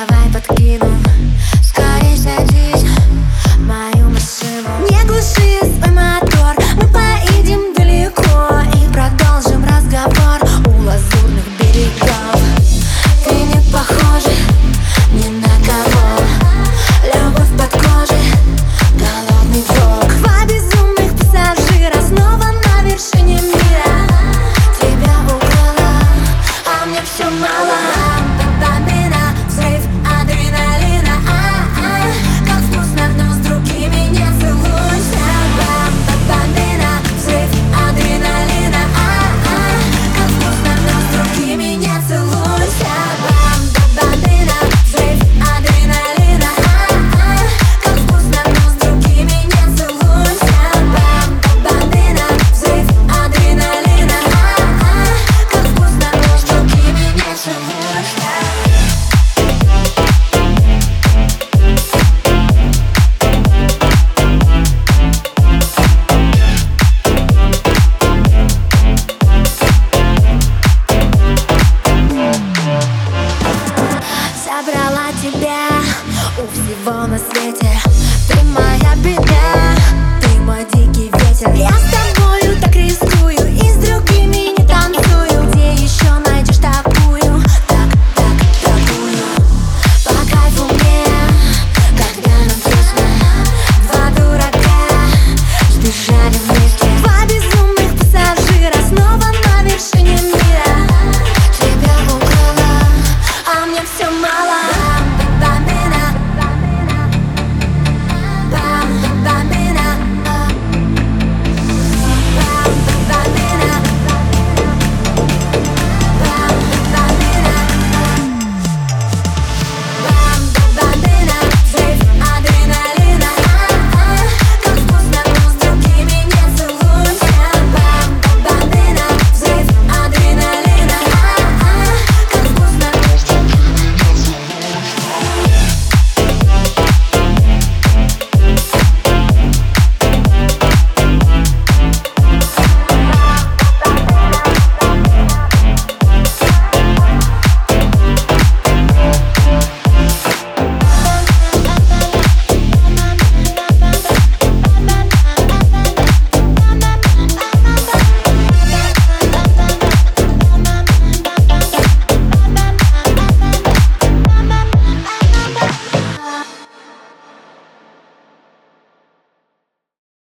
Давай подкину свете. Ты моя беда, ты мой дикий ветер. Я